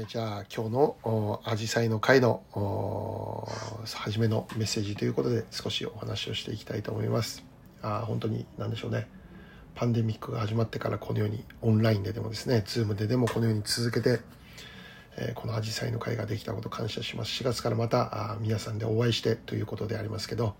えー、じゃあ今日のアジサイの会の初めのメッセージということで少しお話をしていきたいと思います。あ本当に何でしょうね。パンデミックが始まってからこのようにオンラインででもですね Zoom ででもこのように続けて、えー、このアジサイの会ができたこと感謝します。4月からまたあ皆さんでお会いしてということでありますけど、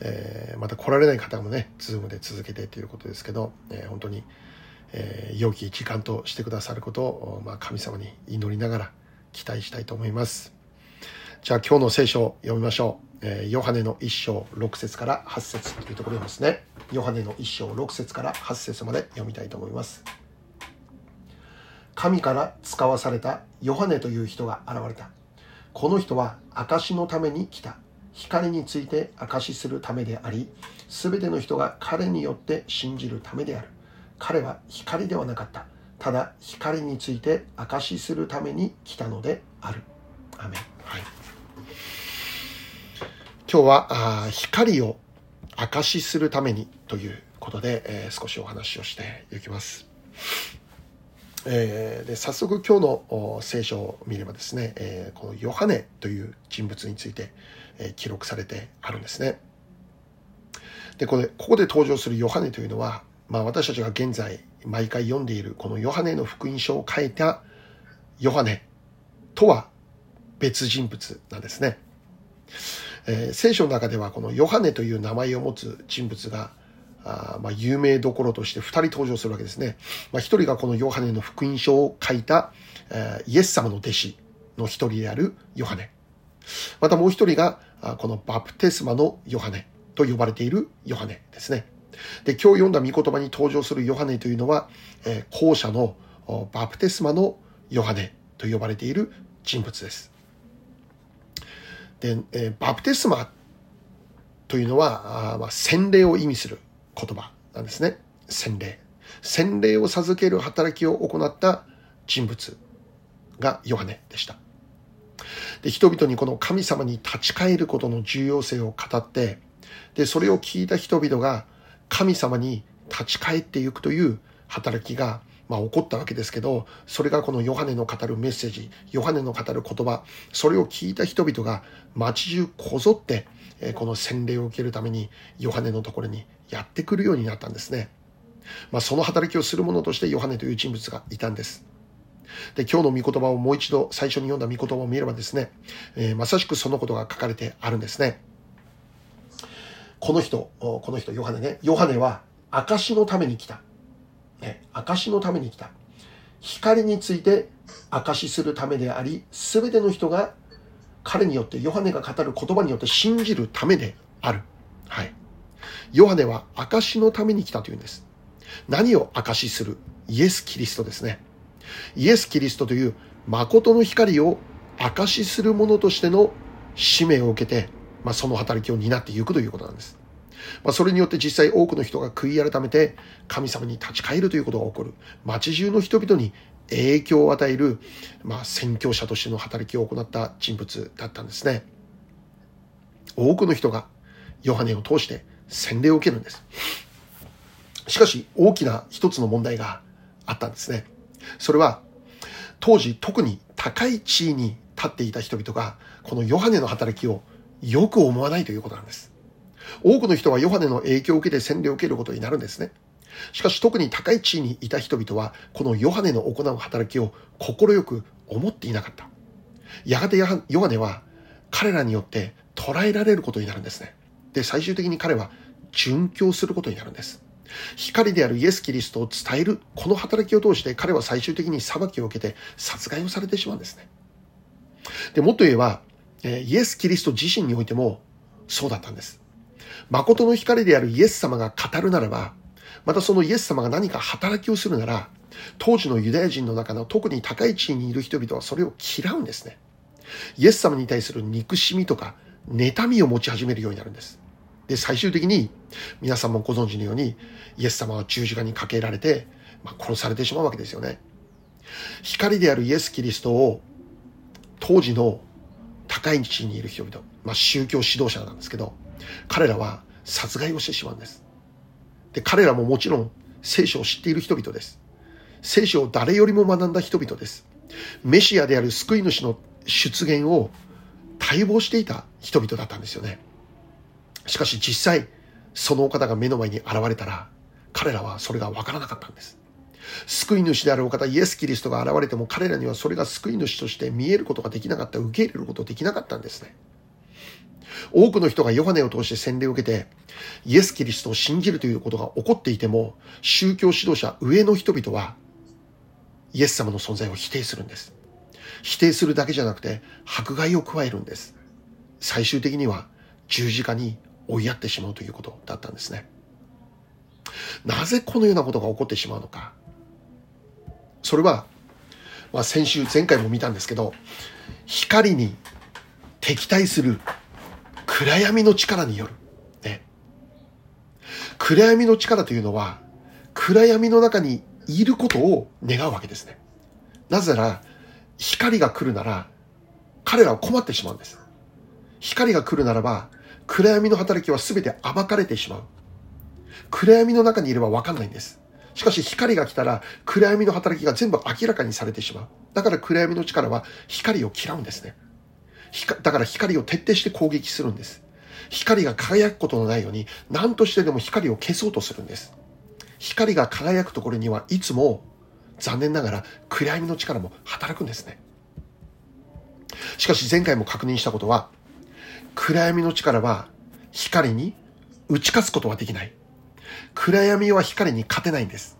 えー、また来られない方もね Zoom で続けてということですけど、えー、本当にえー、良き時間としてくださることを、まあ、神様に祈りながら期待したいと思います。じゃあ今日の聖書を読みましょう。えー、ヨハネの一章6節から8節というところですね。ヨハネの一章6節から8節まで読みたいと思います。神から使わされたヨハネという人が現れた。この人は証のために来た。光について証しするためであり、すべての人が彼によって信じるためである。彼は光ではなかった。ただ光について証しするために来たのである。アメン、はい、今日はあ光を証しするためにということで、えー、少しお話をしていきます、えー、で早速今日の聖書を見ればですね、えー、このヨハネという人物について、え記録されてあるんですね。でこれここで登場するヨハネというのはまあ、私たちが現在毎回読んでいるこのヨハネの福音書を書いたヨハネとは別人物なんですね。えー、聖書の中ではこのヨハネという名前を持つ人物があまあ有名どころとして2人登場するわけですね。まあ、1人がこのヨハネの福音書を書いた、えー、イエス様の弟子の1人であるヨハネ。またもう1人がこのバプテスマのヨハネと呼ばれているヨハネですね。で、今日読んだ御言葉に登場するヨハネというのは、えー、後者のバプテスマのヨハネと呼ばれている人物です。で、えー、バプテスマというのは、あまあ、洗礼を意味する言葉なんですね。洗礼。洗礼を授ける働きを行った人物がヨハネでした。で、人々にこの神様に立ち返ることの重要性を語って、で、それを聞いた人々が、神様に立ち返っていくという働きが、まあ、起こったわけですけど、それがこのヨハネの語るメッセージ、ヨハネの語る言葉、それを聞いた人々が街中こぞって、この洗礼を受けるためにヨハネのところにやってくるようになったんですね。まあ、その働きをする者としてヨハネという人物がいたんです。で、今日の御言葉をもう一度最初に読んだ御言葉を見ればですね、えー、まさしくそのことが書かれてあるんですね。この人、この人、ヨハネね。ヨハネは、証のために来た。ね、証のために来た。光について証しするためであり、すべての人が彼によって、ヨハネが語る言葉によって信じるためである。はい。ヨハネは証のために来たというんです。何を証しする？イエス・キリストですね。イエス・キリストという誠の光を証しする者としての使命を受けて、まあ、その働きを担っていくということなんです。まあ、それによって実際多くの人が悔い改めて神様に立ち返るということが起こる。街中の人々に影響を与える、まあ、宣教者としての働きを行った人物だったんですね。多くの人がヨハネを通して洗礼を受けるんです。しかし大きな一つの問題があったんですね。それは当時特に高い地位に立っていた人々がこのヨハネの働きをよく思わないということなんです。多くの人はヨハネの影響を受けて洗礼を受けることになるんですね。しかし特に高い地位にいた人々は、このヨハネの行う働きを快く思っていなかった。やがてヨハネは彼らによって捉えられることになるんですね。で、最終的に彼は殉教することになるんです。光であるイエス・キリストを伝える、この働きを通して彼は最終的に裁きを受けて殺害をされてしまうんですね。で、もっと言えば、イエス・キリスト自身においてもそうだったんです。誠の光であるイエス様が語るならば、またそのイエス様が何か働きをするなら、当時のユダヤ人の中の特に高い地位にいる人々はそれを嫌うんですね。イエス様に対する憎しみとか、妬みを持ち始めるようになるんです。で、最終的に、皆さんもご存知のように、イエス様は十字架にかけられて、まあ、殺されてしまうわけですよね。光であるイエス・キリストを、当時の高い地位にいる人々、まあ、宗教指導者なんですけど、彼らは殺害をしてしまうんです。で、彼らももちろん聖書を知っている人々です。聖書を誰よりも学んだ人々です。メシアである救い主の出現を待望していた人々だったんですよね。しかし実際、そのお方が目の前に現れたら、彼らはそれがわからなかったんです。救い主であるお方、イエス・キリストが現れても彼らにはそれが救い主として見えることができなかった、受け入れることできなかったんですね。多くの人がヨハネを通して洗礼を受けて、イエス・キリストを信じるということが起こっていても、宗教指導者、上の人々は、イエス様の存在を否定するんです。否定するだけじゃなくて、迫害を加えるんです。最終的には十字架に追いやってしまうということだったんですね。なぜこのようなことが起こってしまうのか。それは、まあ、先週、前回も見たんですけど、光に敵対する暗闇の力による。ね。暗闇の力というのは、暗闇の中にいることを願うわけですね。なぜなら、光が来るなら、彼らは困ってしまうんです。光が来るならば、暗闇の働きは全て暴かれてしまう。暗闇の中にいればわかんないんです。しかし光が来たら暗闇の働きが全部明らかにされてしまう。だから暗闇の力は光を嫌うんですね。だから光を徹底して攻撃するんです。光が輝くことのないように何としてでも光を消そうとするんです。光が輝くところにはいつも残念ながら暗闇の力も働くんですね。しかし前回も確認したことは暗闇の力は光に打ち勝つことはできない。暗闇は光に勝てないんです。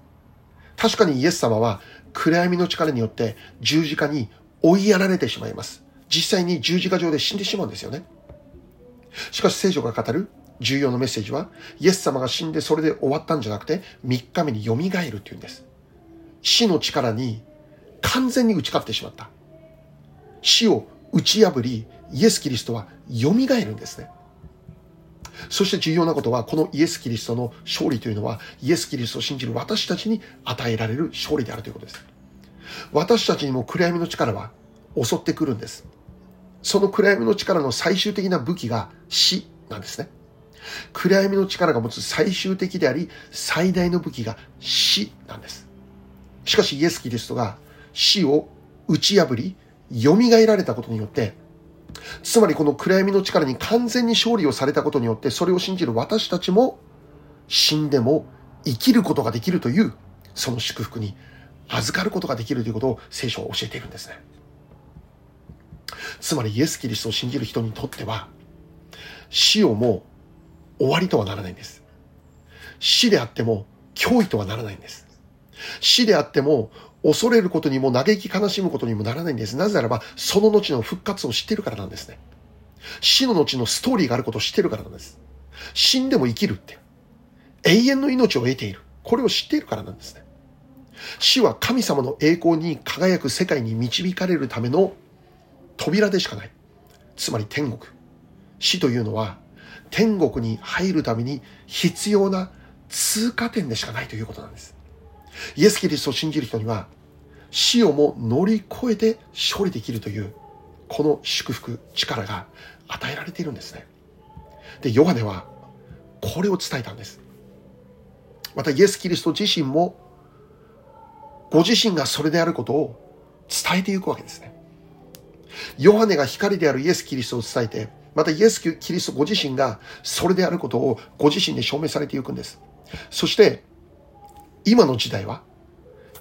確かにイエス様は暗闇の力によって十字架に追いやられてしまいます。実際に十字架上で死んでしまうんですよね。しかし聖書が語る重要なメッセージは、イエス様が死んでそれで終わったんじゃなくて、3日目に蘇るっていうんです。死の力に完全に打ち勝ってしまった。死を打ち破り、イエス・キリストは蘇るんですね。そして重要なことは、このイエス・キリストの勝利というのは、イエス・キリストを信じる私たちに与えられる勝利であるということです。私たちにも暗闇の力は襲ってくるんです。その暗闇の力の最終的な武器が死なんですね。暗闇の力が持つ最終的であり、最大の武器が死なんです。しかしイエス・キリストが死を打ち破り、蘇られたことによって、つまりこの暗闇の力に完全に勝利をされたことによって、それを信じる私たちも死んでも生きることができるという、その祝福に預かることができるということを聖書は教えているんですね。つまりイエス・キリストを信じる人にとっては、死をもう終わりとはならないんです。死であっても脅威とはならないんです。死であっても恐れることにも嘆き悲しむことにもならないんです。なぜならば、その後の復活を知っているからなんですね。死の後のストーリーがあることを知っているからなんです。死んでも生きるって。永遠の命を得ている。これを知っているからなんですね。死は神様の栄光に輝く世界に導かれるための扉でしかない。つまり天国。死というのは天国に入るために必要な通過点でしかないということなんです。イエス・キリストを信じる人には死をも乗り越えて勝利できるというこの祝福、力が与えられているんですね。で、ヨハネはこれを伝えたんです。またイエス・キリスト自身もご自身がそれであることを伝えていくわけですね。ヨハネが光であるイエス・キリストを伝えて、またイエス・キリストご自身がそれであることをご自身で証明されていくんです。そして、今の時代は、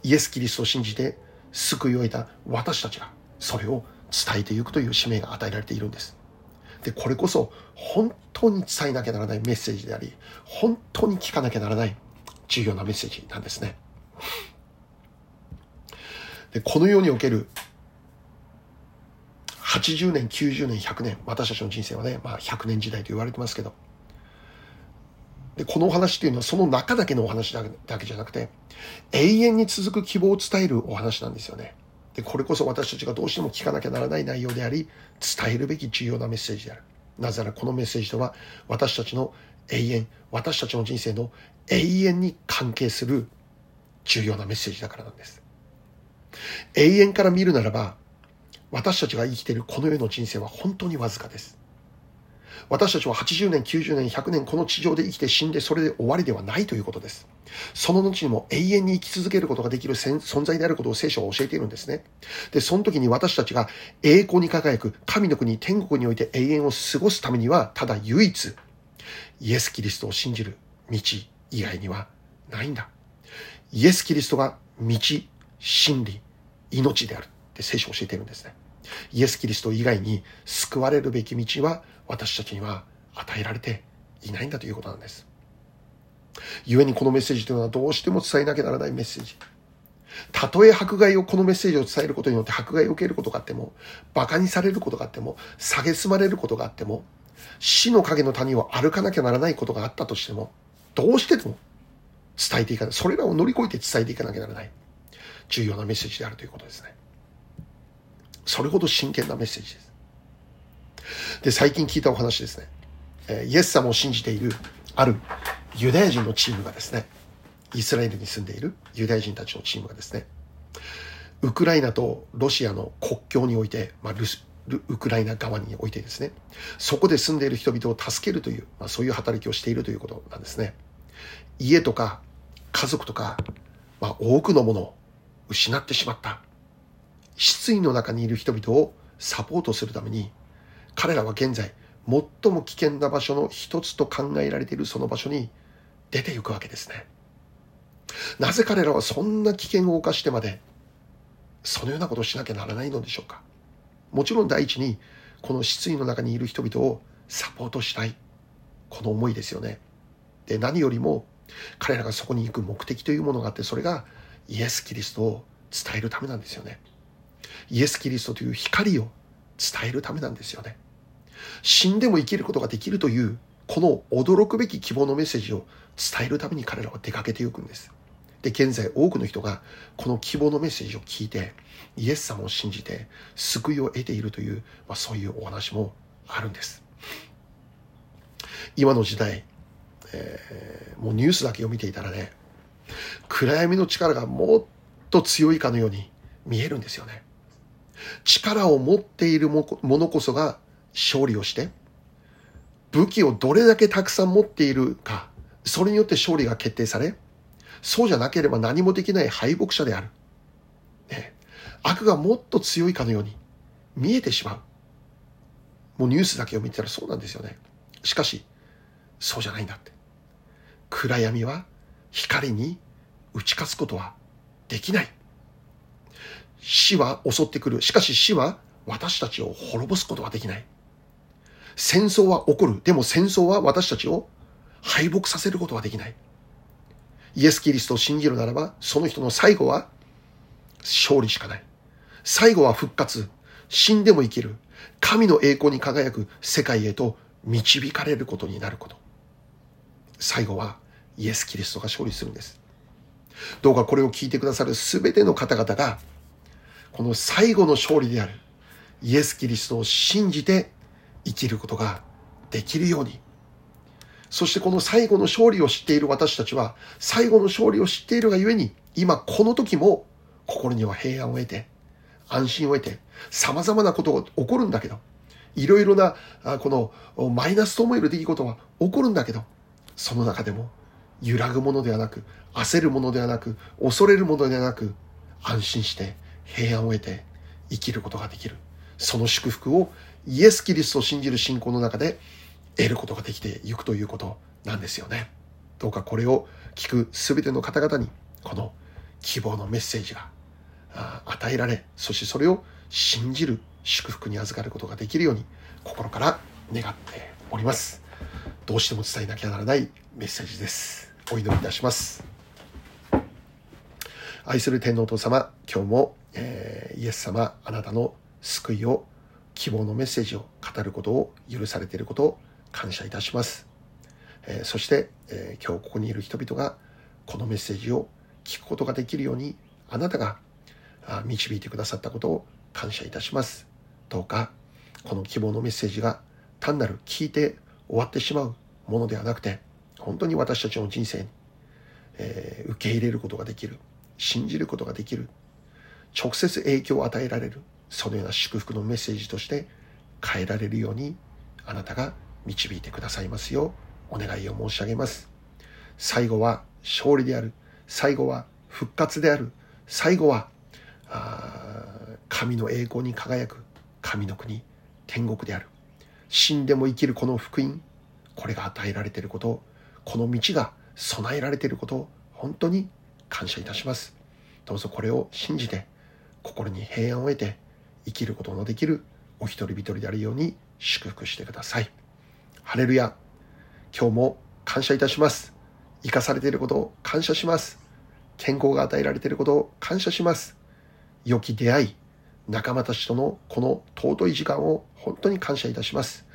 イエス・キリストを信じて救いを得た私たちがそれを伝えていくという使命が与えられているんです。で、これこそ本当に伝えなきゃならないメッセージであり、本当に聞かなきゃならない重要なメッセージなんですね。で、この世における80年、90年、100年、私たちの人生はね、まあ100年時代と言われてますけど、で、このお話っていうのはその中だけのお話だけじゃなくて、永遠に続く希望を伝えるお話なんですよね。で、これこそ私たちがどうしても聞かなきゃならない内容であり、伝えるべき重要なメッセージである。なぜならこのメッセージとは、私たちの永遠、私たちの人生の永遠に関係する重要なメッセージだからなんです。永遠から見るならば、私たちが生きているこの世の人生は本当にわずかです。私たちは80年、90年、100年この地上で生きて死んでそれで終わりではないということです。その後にも永遠に生き続けることができる存在であることを聖書は教えているんですね。で、その時に私たちが栄光に輝く神の国、天国において永遠を過ごすためには、ただ唯一、イエス・キリストを信じる道以外にはないんだ。イエス・キリストが道、真理、命であるって聖書を教えているんですね。イエス・キリスト以外に救われるべき道は私たちには与えられていないんだということなんです。故にこのメッセージというのはどうしても伝えなきゃならないメッセージ。たとえ迫害を、このメッセージを伝えることによって迫害を受けることがあっても、馬鹿にされることがあっても、蔑まれることがあっても、死の影の谷を歩かなきゃならないことがあったとしても、どうしても伝えていかない。それらを乗り越えて伝えていかなきゃならない。重要なメッセージであるということですね。それほど真剣なメッセージです。で、最近聞いたお話ですね。えイエス様を信じているあるユダヤ人のチームがですね、イスラエルに住んでいるユダヤ人たちのチームがですね、ウクライナとロシアの国境において、まあ、ウクライナ側においてですね、そこで住んでいる人々を助けるという、まあ、そういう働きをしているということなんですね。家とか家族とか、まあ、多くのものを失ってしまった。失意の中にいる人々をサポートするために、彼らは現在、最も危険な場所の一つと考えられているその場所に出て行くわけですね。なぜ彼らはそんな危険を冒してまで、そのようなことをしなきゃならないのでしょうか。もちろん第一に、この失意の中にいる人々をサポートしたい。この思いですよね。で、何よりも、彼らがそこに行く目的というものがあって、それがイエス・キリストを伝えるためなんですよね。イエス・キリストという光を伝えるためなんですよね。死んでも生きることができるという、この驚くべき希望のメッセージを伝えるために彼らは出かけていくんです。で、現在多くの人がこの希望のメッセージを聞いて、イエス様を信じて救いを得ているという、まあ、そういうお話もあるんです。今の時代、えー、もうニュースだけを見ていたらね、暗闇の力がもっと強いかのように見えるんですよね。力を持っているものこそが勝利をして、武器をどれだけたくさん持っているか、それによって勝利が決定され、そうじゃなければ何もできない敗北者である。ね、悪がもっと強いかのように見えてしまう。もうニュースだけを見てたらそうなんですよね。しかし、そうじゃないんだって。暗闇は光に打ち勝つことはできない。死は襲ってくる。しかし死は私たちを滅ぼすことはできない。戦争は起こる。でも戦争は私たちを敗北させることはできない。イエス・キリストを信じるならば、その人の最後は勝利しかない。最後は復活。死んでも生きる。神の栄光に輝く世界へと導かれることになること。最後はイエス・キリストが勝利するんです。どうかこれを聞いてくださる全ての方々がこの最後の勝利であるイエス・キリストを信じて生きることができるように。そしてこの最後の勝利を知っている私たちは、最後の勝利を知っているがゆえに、今この時も心には平安を得て、安心を得て、様々なことが起こるんだけど、いろいろな、このマイナスと思える出来事は起こるんだけど、その中でも揺らぐものではなく、焦るものではなく、恐れるものではなく、安心して平安を得て生きることができる。その祝福をイエス・キリストを信じる信仰の中で得ることができていくということなんですよね。どうかこれを聞く全ての方々にこの希望のメッセージが与えられ、そしてそれを信じる祝福に預かることができるように心から願っております。どうしても伝えなきゃならないメッセージです。お祈りいたします。愛する天皇お父様、今日もえー、イエス様あなたの救いを希望のメッセージを語ることを許されていることを感謝いたします、えー、そして、えー、今日ここにいる人々がこのメッセージを聞くことができるようにあなたが導いてくださったことを感謝いたします。どうかこの希望のメッセージが単なる聞いて終わってしまうものではなくて本当に私たちの人生に、えー、受け入れることができる信じることができる直接影響を与えられるそのような祝福のメッセージとして変えられるようにあなたが導いてくださいますようお願いを申し上げます。最後は勝利である。最後は復活である。最後は、神の栄光に輝く神の国、天国である。死んでも生きるこの福音、これが与えられていること、この道が備えられていることを本当に感謝いたします。どうぞこれを信じて、心に平安を得て生きることのできるお一人一人であるように祝福してください。ハレルヤ。今日も感謝いたします。生かされていることを感謝します。健康が与えられていることを感謝します。良き出会い、仲間たちとのこの尊い時間を本当に感謝いたします。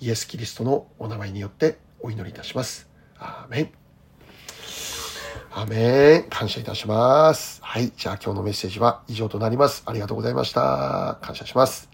イエス・キリストのお名前によってお祈りいたします。アーメン。アメン。感謝いたします。はい。じゃあ今日のメッセージは以上となります。ありがとうございました。感謝します。